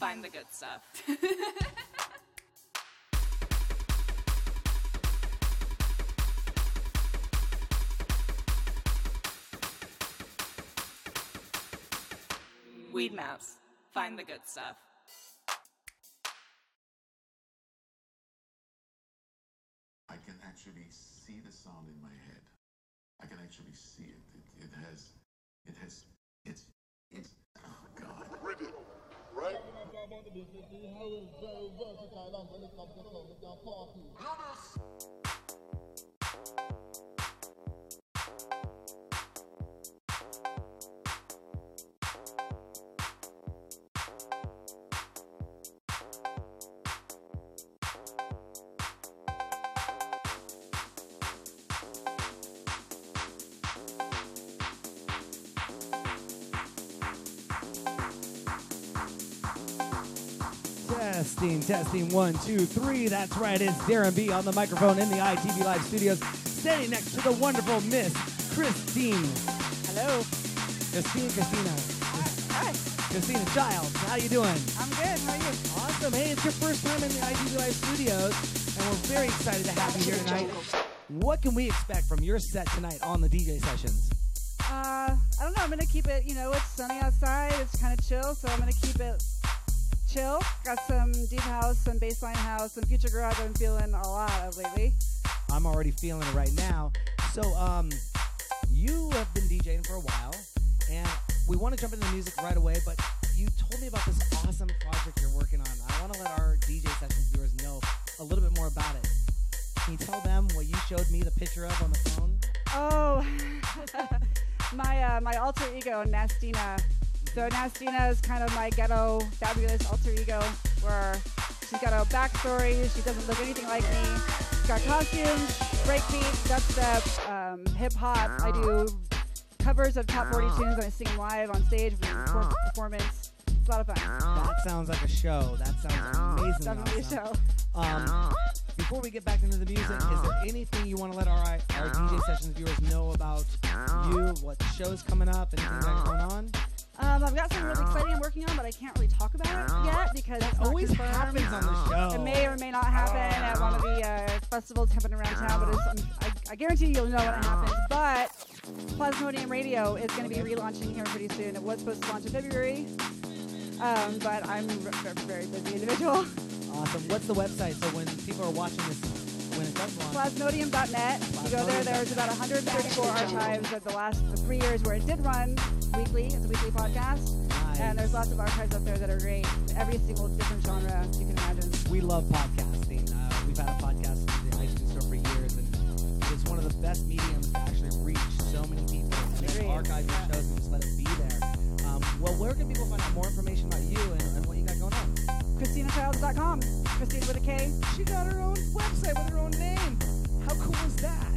find the good stuff. Weed Maps. Find the good stuff. I can actually see the sound in my head. I can actually see it. It, it has, it has, it's, How is very versatile. Testing, testing, one, two, three. That's right, it's Darren B on the microphone in the ITV Live studios, standing next to the wonderful Miss Christine. Hello. Christine, Kristina. Hi. Kristina Childs, how you doing? I'm good. How are you? Awesome. Hey, it's your first time in the ITV Live studios, and we're very excited to have you here tonight. What can we expect from your set tonight on the DJ sessions? Uh, I don't know. I'm gonna keep it. You know, it's sunny outside. It's kind of chill, so I'm gonna keep it chill. Got some deep house, some bassline house, some future garage. I've been feeling a lot of lately. I'm already feeling it right now. So, um, you have been DJing for a while, and we want to jump into the music right away, but you told me about this awesome project you're working on. I want to let our DJ session viewers know a little bit more about it. Can you tell them what you showed me the picture of on the phone? Oh, my uh, my alter ego, Nastina. So Nastina is kind of my ghetto fabulous alter ego, where she's got a backstory. She doesn't look anything like me. She's got costumes, breakbeat, dubstep, um, hip hop. I do covers of top 40 tunes and I sing live on stage with a performance. It's a lot of fun. That sounds like a show. That sounds amazing. Definitely a show. Um, before we get back into the music, is there anything you want to let our, our DJ sessions viewers know about you? What shows coming up? Anything got going on? Um, I've got something really exciting I'm working on, but I can't really talk about it yet because it's not Always confirmed. happens on the show. It may or may not happen at one of the uh, festivals happening around town, but it's, um, I, I guarantee you'll know when it happens. But Plasmodium Radio is going to be relaunching here pretty soon. It was supposed to launch in February, um, but I'm a very busy individual. Awesome. What's the website so when people are watching this, when it does launch? Plasmodium.net. You go there. There's about 134 archives of the last the three years where it did run weekly. It's a weekly podcast, Nice. and there's lots of archives up there that are great. Every single different genre you can imagine. We love podcasting. Uh, we've had a podcast in the iTunes store for years, and it's one of the best mediums to actually reach so many people. And it's Agreed. archive your shows and just let it be there. Um, well, where can people find out more information about you and, and what you got going on? KristinaChilds.com. Christine with a K. She got her own website with her own name. How cool is that?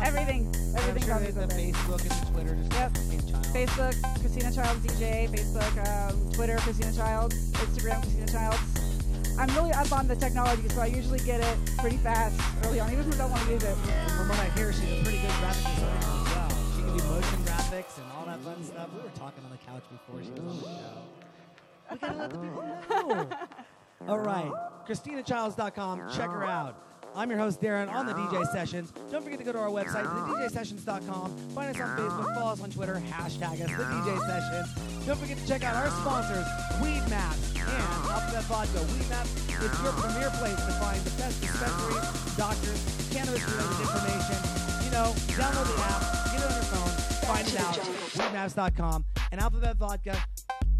Everything. I'm Everything's sure on that the. Facebook and the Twitter just Yep. Child. Facebook, Kristina Childs DJ. Facebook, um, Twitter, Kristina Childs. Instagram, Kristina Childs. I'm really up on the technology, so I usually get it pretty fast early on, even if I don't want to use it. From what I hear, she's a pretty good graphic designer as well. She can do motion graphics and all that fun stuff. We were talking on the couch before she was on the show. We gotta let the people know. All right, KristinaChilds.com. Check her out. I'm your host, Darren, on the DJ Sessions. Don't forget to go to our website, thedjsessions.com. Find us on Facebook, follow us on Twitter, hashtag us, the DJ Sessions. Don't forget to check out our sponsors, Weed Maps and Alphabet Vodka. Weed Maps is your premier place to find the best dispensaries, doctors, cannabis-related information. You know, download the app, get it on your phone, find it out. Weedmaps.com and Alphabet Vodka.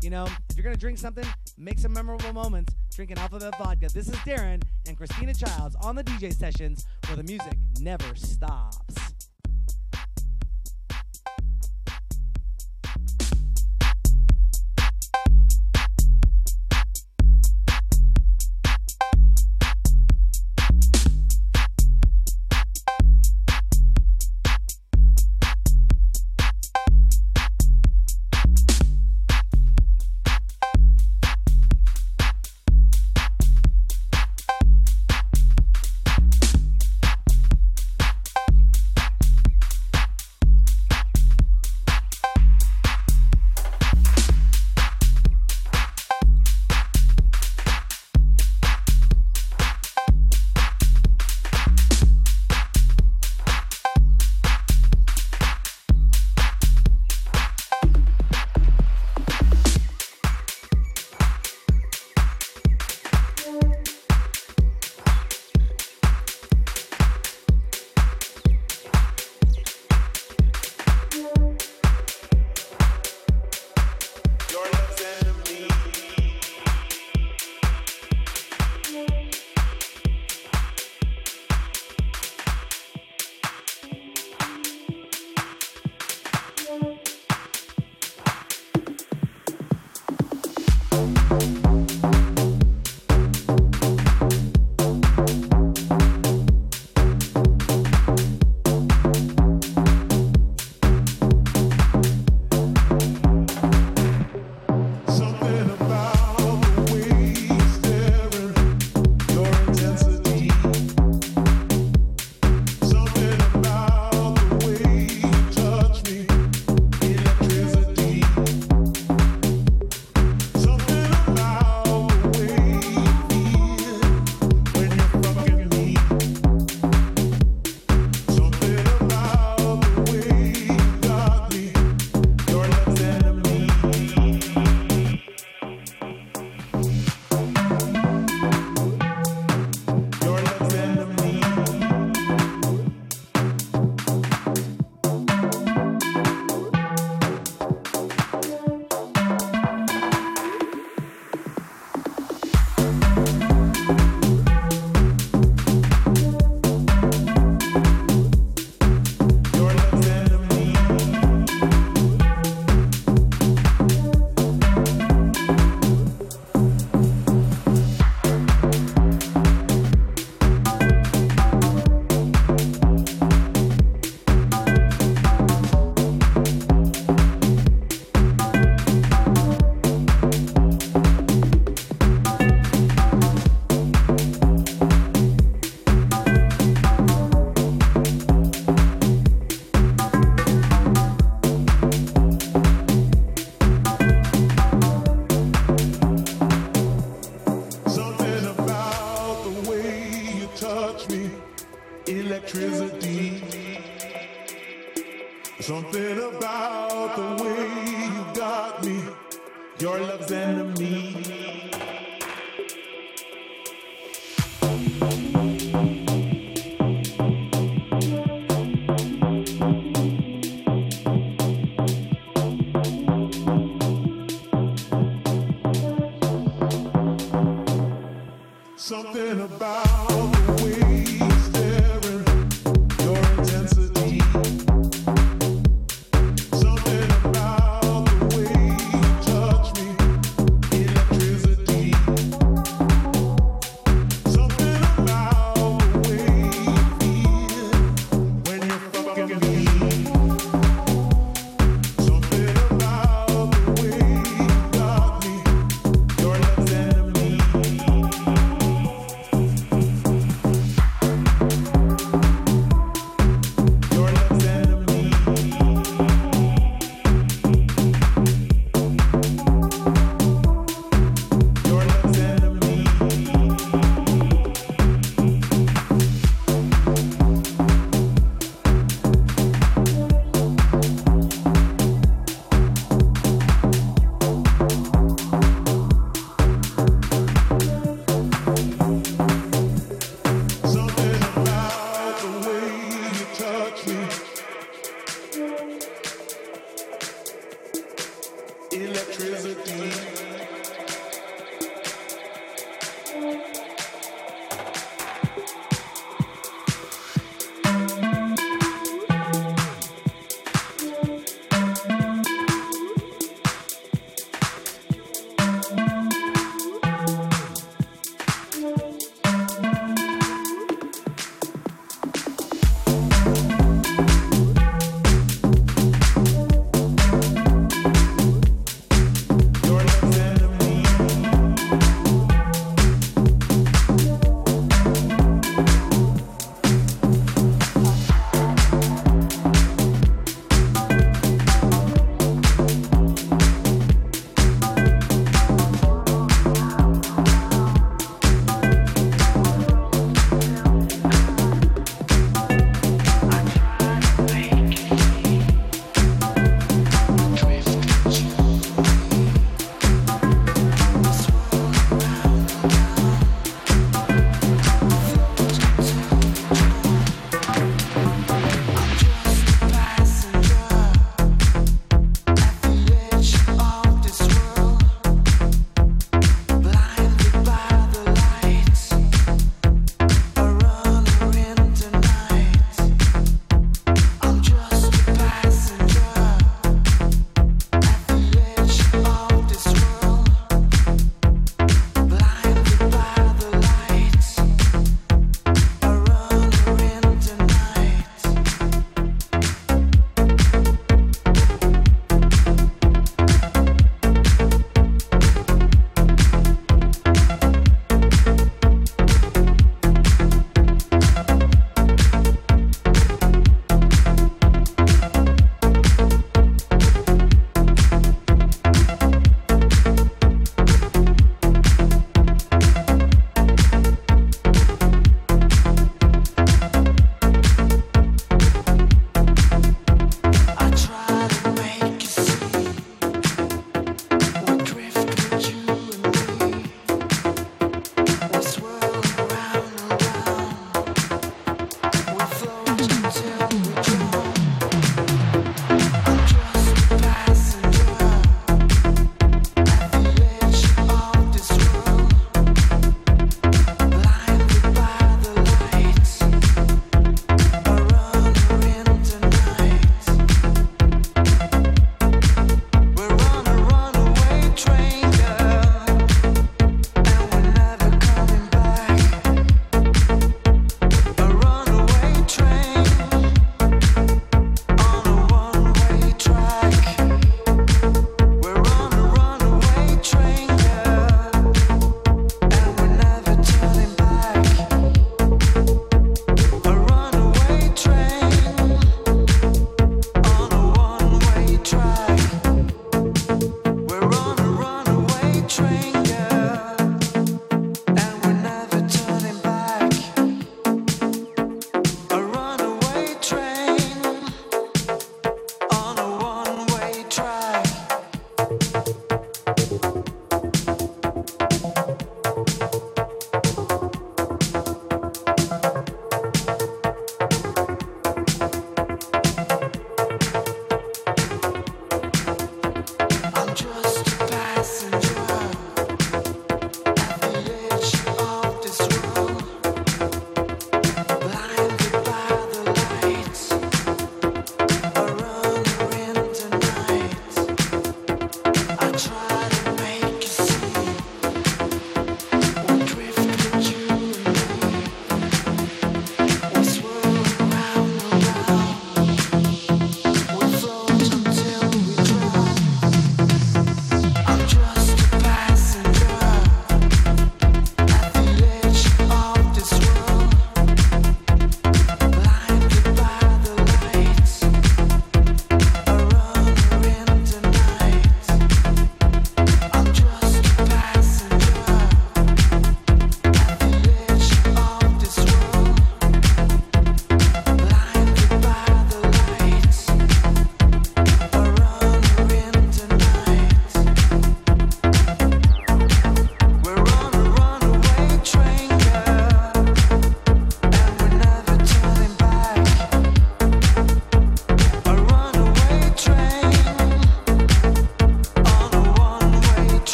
You know, if you're gonna drink something, make some memorable moments. Drink an Alphabet Vodka. This is Darren and Kristina Childs on the DJ sessions where the music never stops.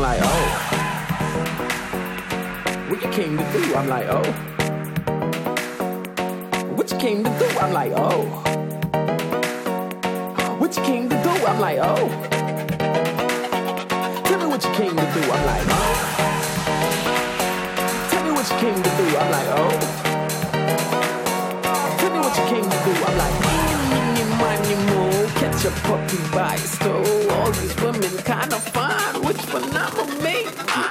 I'm like, oh. What you came to do? I'm like, oh. What you came to do? I'm like, oh. What you came to do? I'm like, oh. Tell me what you came to do. I'm like, oh. Tell me what you came to do. I'm like, oh. Tell me what you came to do. I'm like, oh. Your a puppy by stole all these women kind of fine, which one I'ma make.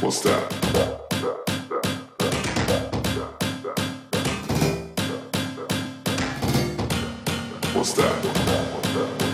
What's that? What's that?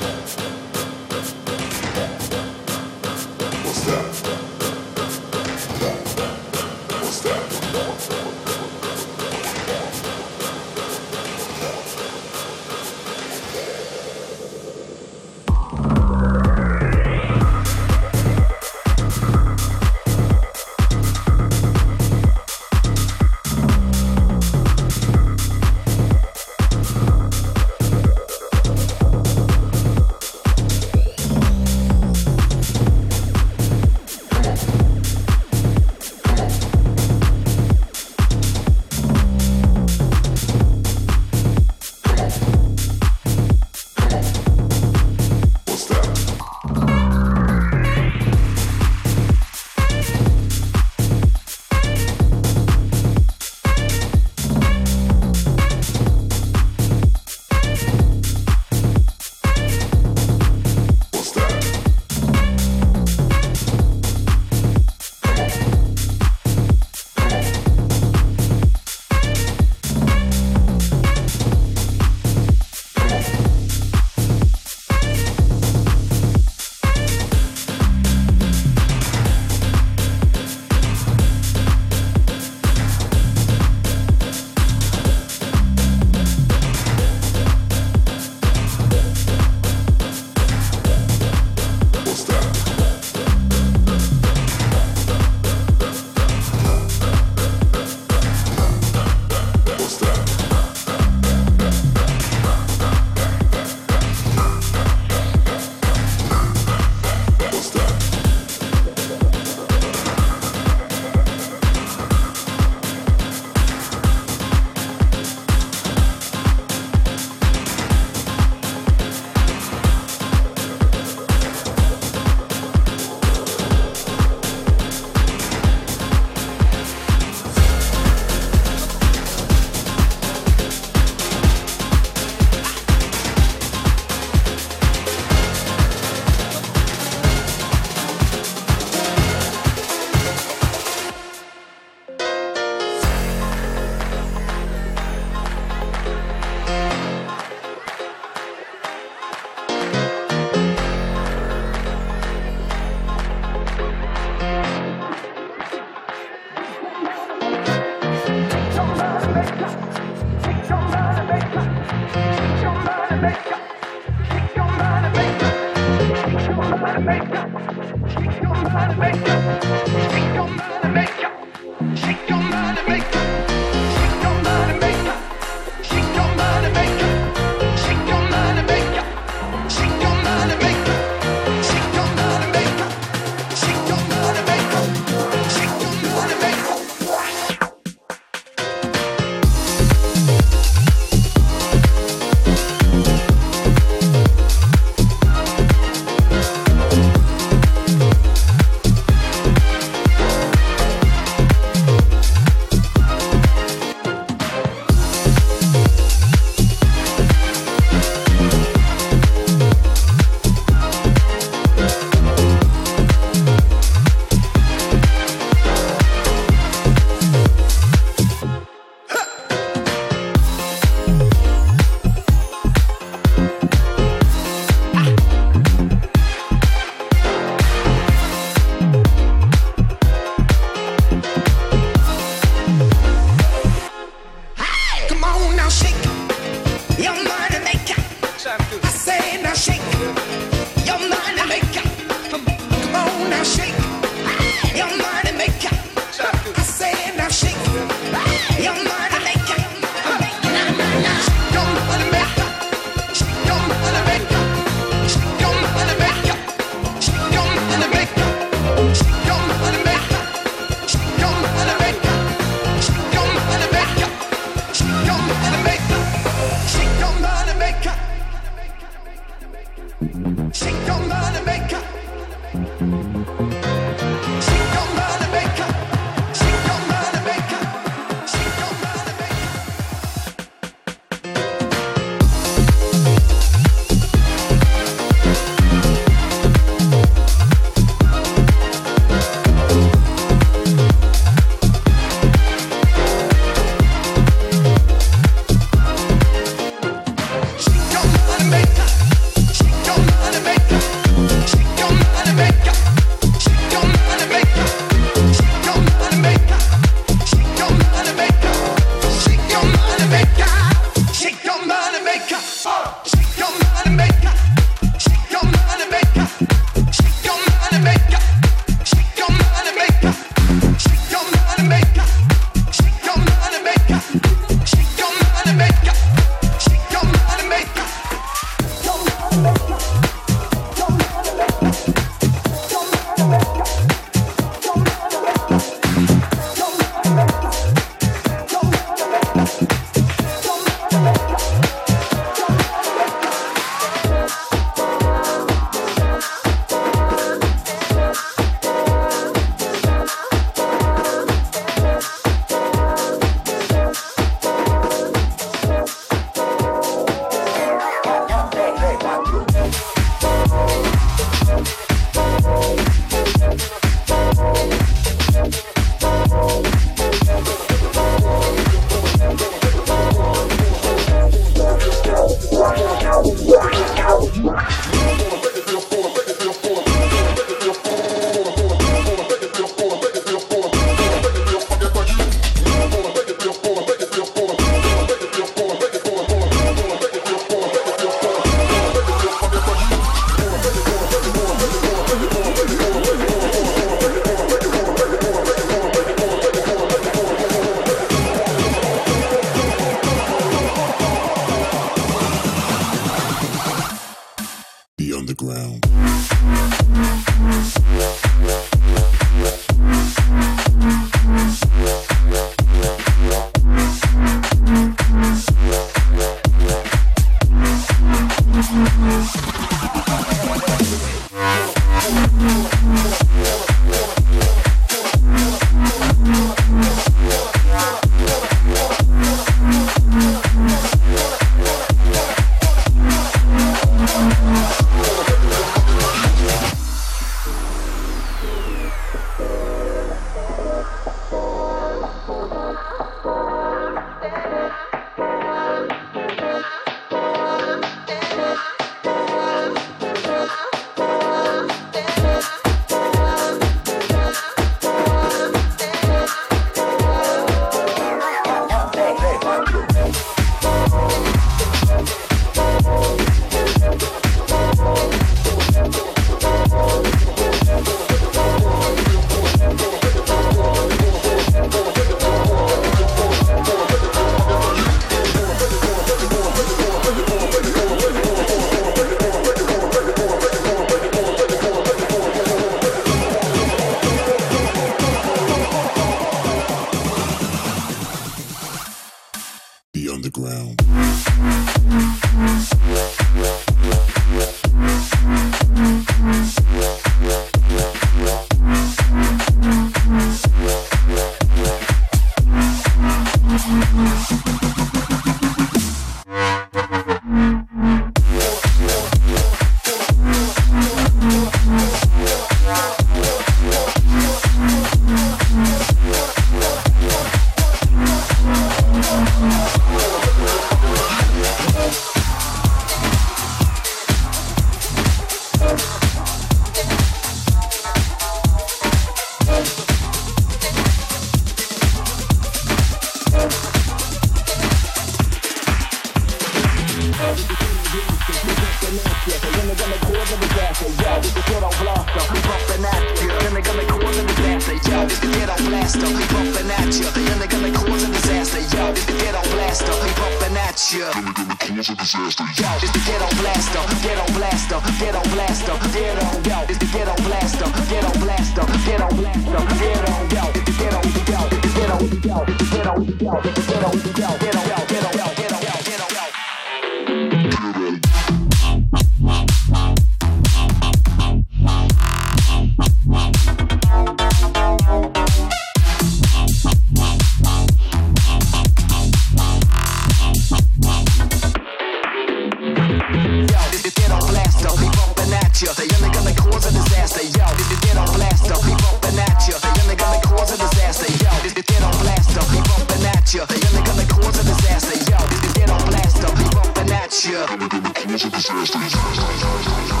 Disaster.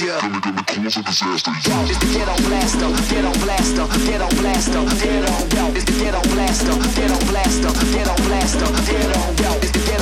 Yeah, you. Gonna, gonna cause a disaster. Yo, it's the ghetto blaster, ghetto blaster, ghetto blaster, ghetto. Yo, it's the ghetto blaster, ghetto blaster, ghetto blaster, ghetto. Yo, it's the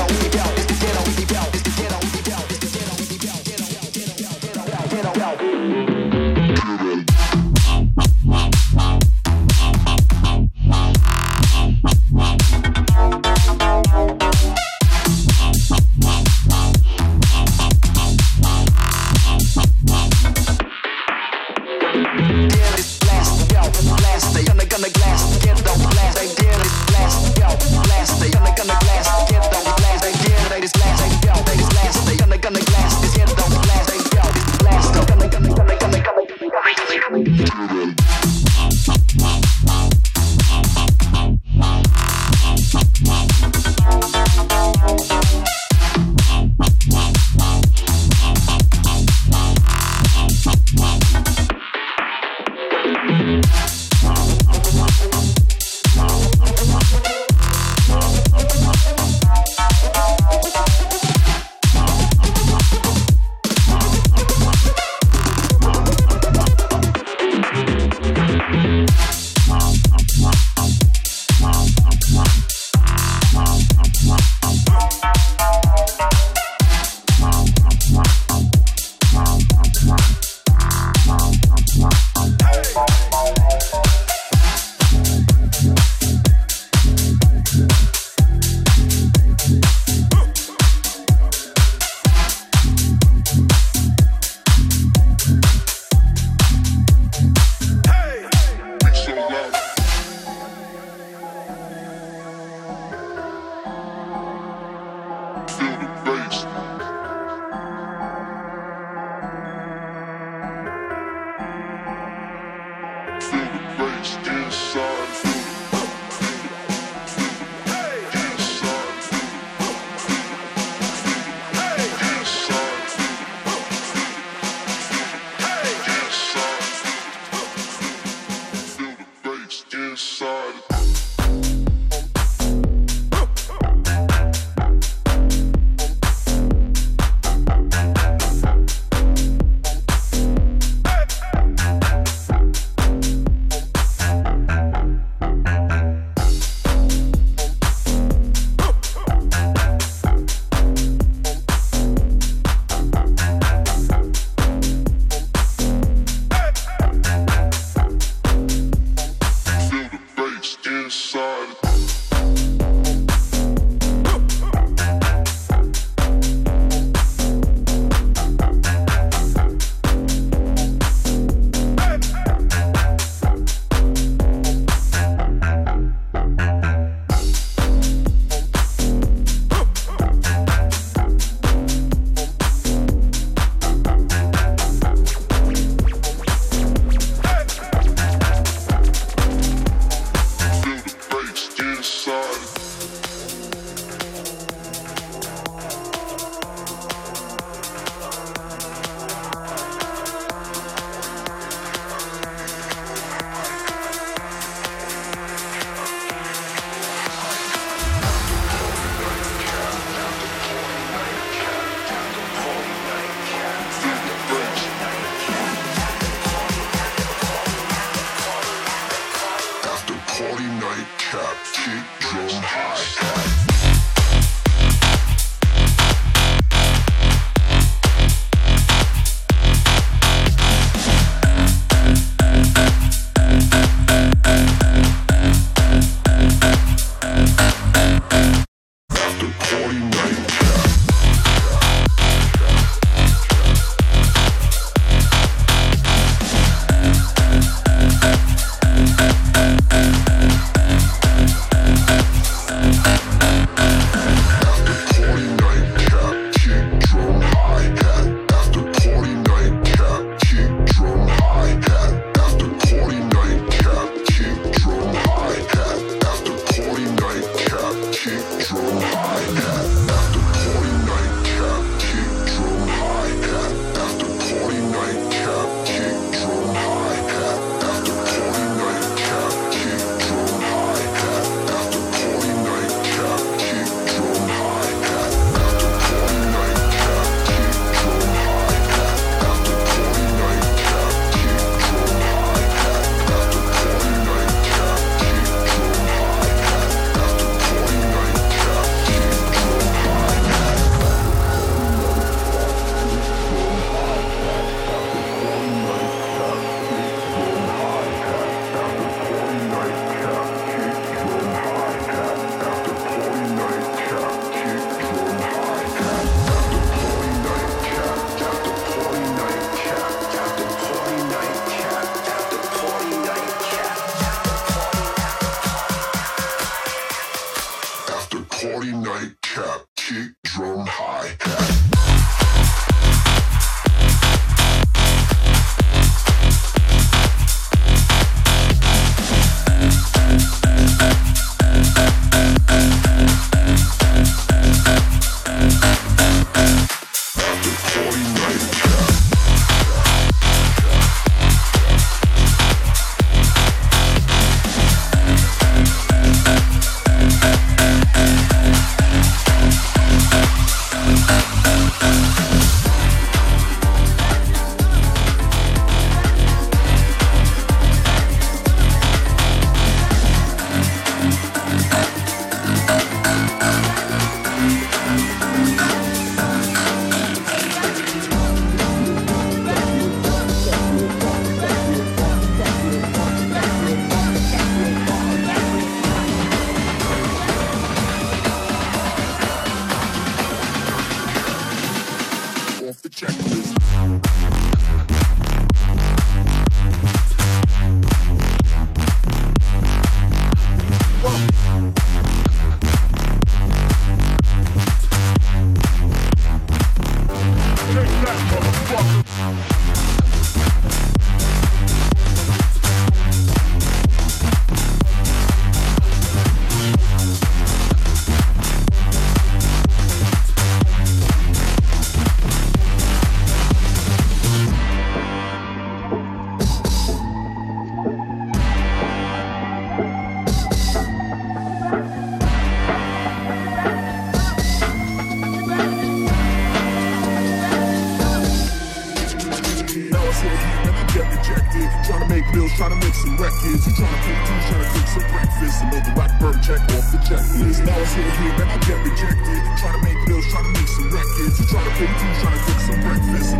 sit here and get rejected. Try to make bills, try to make some records. Try to pay dues, try to cook some breakfast.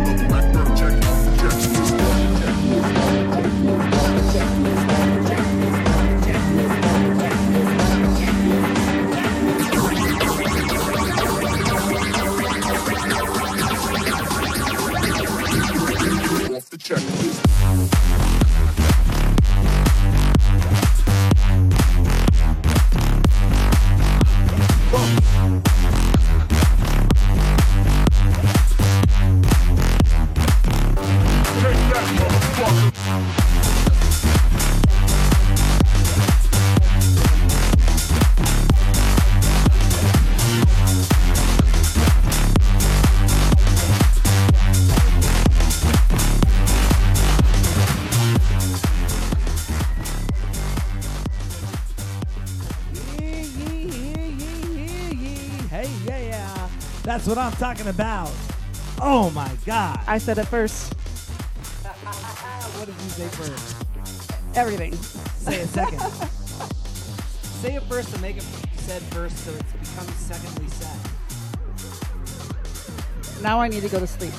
Check. Off the checklist. That's what I'm talking about. Oh my God. I said it first. what did you say first? Everything. Say it second. say it first and make it said first so it becomes secondly said. Now I need to go to sleep.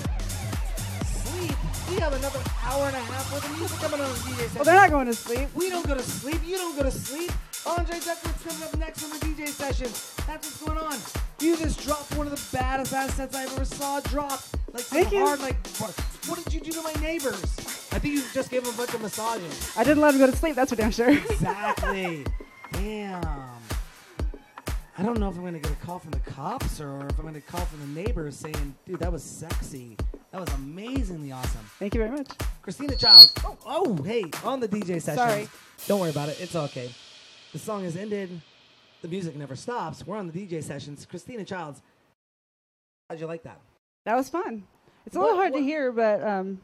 Sleep? We have another hour and a half with of music coming on the DJ session. Well, they're not going to sleep. We don't go to sleep. You don't go to sleep. Andre Duckworth's coming up next on the DJ session. That's what's going on. You just dropped one of the baddest assets I've ever saw drop. Like Thank you. hard, like what, did you do to my neighbors? I think you just gave them a bunch of massages. I didn't let him go to sleep. That's for damn sure. Exactly. Damn. I don't know if I'm gonna get a call from the cops or if I'm gonna call from the neighbors saying, "Dude, that was sexy. That was amazingly awesome." Thank you very much. Kristina Childs. Oh, oh, hey, on the DJ session. Sorry. Don't worry about it. It's okay. The song has ended. The music never stops. We're on the DJ sessions. Kristina Childs. How'd you like that? That was fun. It's a What- little hard what- to hear, but um,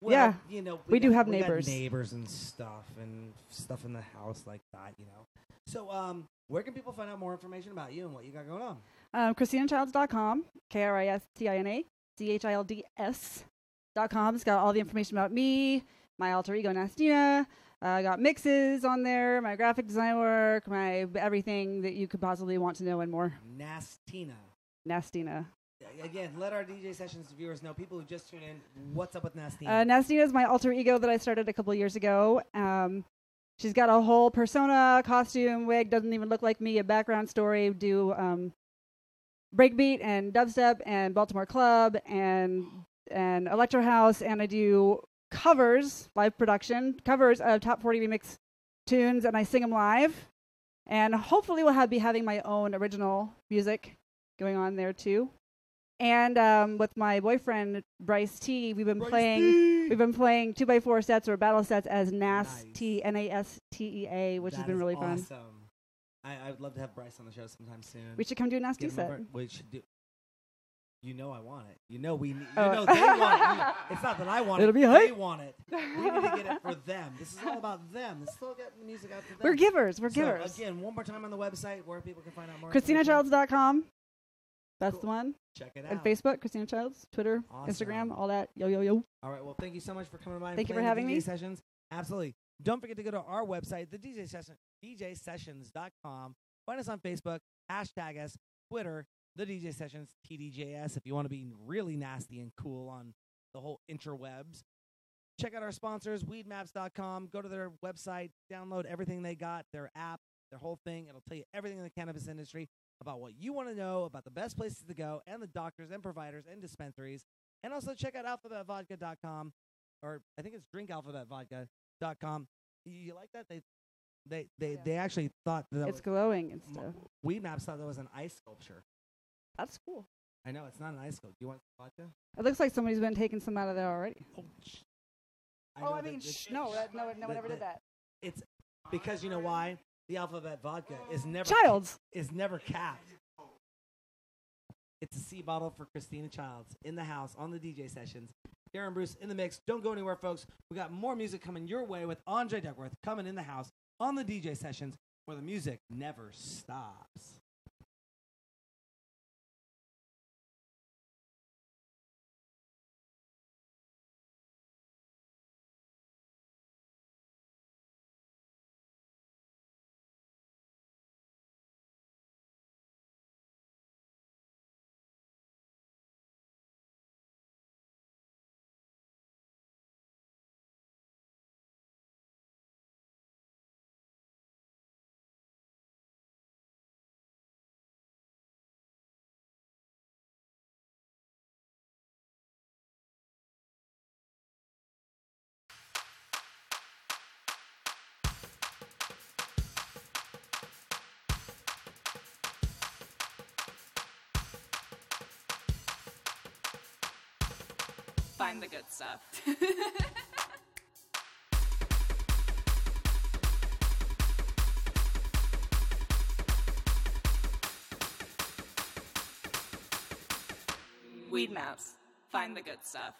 Well, yeah, you know, we, do got- have got neighbors. neighbors and stuff, and stuff in the house like that. You know. So, um, where can people find out more information about you and what you got going on? Um, KristinaChilds.com, K R I S T I N A C H I L D S dot com. It's got all the information about me, my alter ego Nastina. Uh, I got mixes on there, my graphic design work, my everything that you could possibly want to know and more. Nastina. Nastina. Again, let our DJ sessions viewers know, people who just tune in, what's up with Nastina? Uh, Nastina is my alter ego that I started a couple years ago. Um, she's got a whole persona, costume, wig, doesn't even look like me, a background story, do um, breakbeat and dubstep and Baltimore Club and and Electro House, and I do covers, live production, covers of top 40 remix tunes, and I sing them live. And hopefully, we'll have, be having my own original music going on there too. And um, with my boyfriend Bryce T, we've been playing. We've been playing two by four sets or battle sets as Nas T N A S T E A, which has been really fun. awesome. I, I would love to have Bryce on the show sometime soon. We should come do a Nasty set. We should do. You know I want it. You know we. ne- You Oh. know they want it. It's not that I want It'll it. be They hype. want it. We need to get it for them. This is all about them. Let's still get the music out to them. We're givers. We're So, givers. again, one more time on the website where people can find out more. KristinaChilds.com. That's the one. Check it out. And. Facebook, Kristina Childs, Twitter, Awesome. Instagram, all that. Yo, yo, yo. All right. Well, thank you so much for coming by. and Thank you for having DJ me. Sessions. Absolutely. Don't forget to go to our website, the DJ Session, DJSessions.com. Find us on Facebook. Hashtag us. Twitter. The DJ Sessions TDJS. If you want to be really nasty and cool on the whole interwebs. Check out our sponsors, weedmaps.com. Go to their website, download everything they got, their app, their whole thing. It'll tell you everything in the cannabis industry about what you want to know about the best places to go and the doctors and providers and dispensaries. And also check out alphabetvodka.com or I think it's drinkalphabetvodka.com. You, you like that? They they they, they actually thought that, that It's was, glowing and stuff. Weed Maps thought that was an ice sculpture. That's cool. I know it's not an ice sculpture. Do you want vodka? It looks like somebody's been taking some out of there already. Oh, I oh, I mean, this- shh, no, that, no, no one ever did that. It's because you know why? The alphabet vodka is never Childs. is never capped. It's a C bottle for Kristina Childs in the house on the DJ sessions. Darren Bruce in the mix. Don't go anywhere, folks. We got more music coming your way with Andre Duckworth coming in the house on the DJ sessions where the music never stops. Find the good stuff. Weed Maps. Find the good stuff.